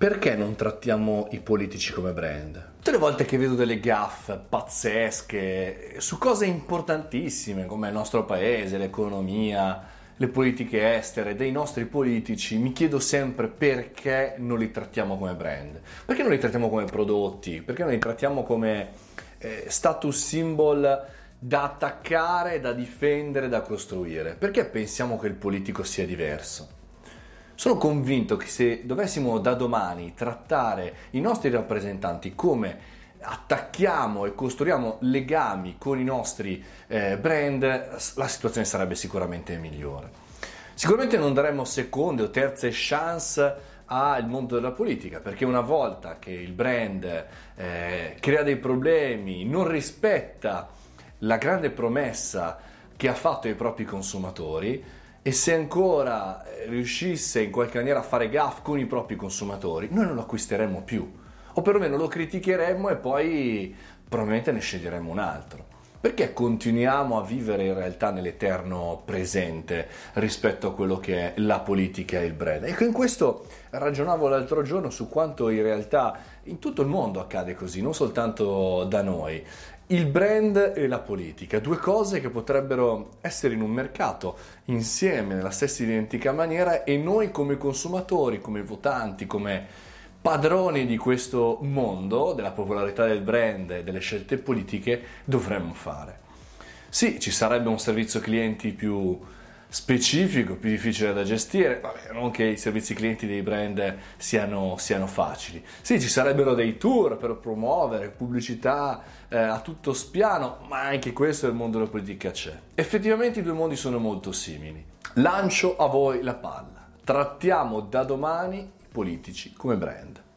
Perché non trattiamo i politici come brand? Tutte le volte che vedo delle gaffe pazzesche su cose importantissime come il nostro paese, l'economia, le politiche estere dei nostri politici, mi chiedo sempre perché non li trattiamo come brand. Perché non li trattiamo come prodotti? Perché non li trattiamo come eh, status symbol da attaccare, da difendere, da costruire? Perché pensiamo che il politico sia diverso? Sono convinto che se dovessimo da domani trattare i nostri rappresentanti come attacchiamo e costruiamo legami con i nostri eh, brand, la situazione sarebbe sicuramente migliore. Sicuramente non daremmo seconde o terze chance al mondo della politica, perché una volta che il brand eh, crea dei problemi, non rispetta la grande promessa che ha fatto ai propri consumatori, e se ancora eh, riuscisse in qualche maniera a fare gaff con i propri consumatori, noi non lo acquisteremmo più, o perlomeno lo criticheremmo e poi probabilmente ne sceglieremmo un altro. Perché continuiamo a vivere in realtà nell'eterno presente rispetto a quello che è la politica e il brand? Ecco, in questo ragionavo l'altro giorno su quanto in realtà in tutto il mondo accade così, non soltanto da noi. Il brand e la politica, due cose che potrebbero essere in un mercato insieme nella stessa identica maniera e noi come consumatori, come votanti, come padroni di questo mondo, della popolarità del brand e delle scelte politiche, dovremmo fare. Sì, ci sarebbe un servizio clienti più specifico, più difficile da gestire, Vabbè, non che i servizi clienti dei brand siano, siano, facili. Sì, ci sarebbero dei tour per promuovere pubblicità eh, a tutto spiano, ma anche questo nel mondo della politica c'è. Effettivamente i due mondi sono molto simili. Lancio a voi la palla. Trattiamo da domani politici come brand.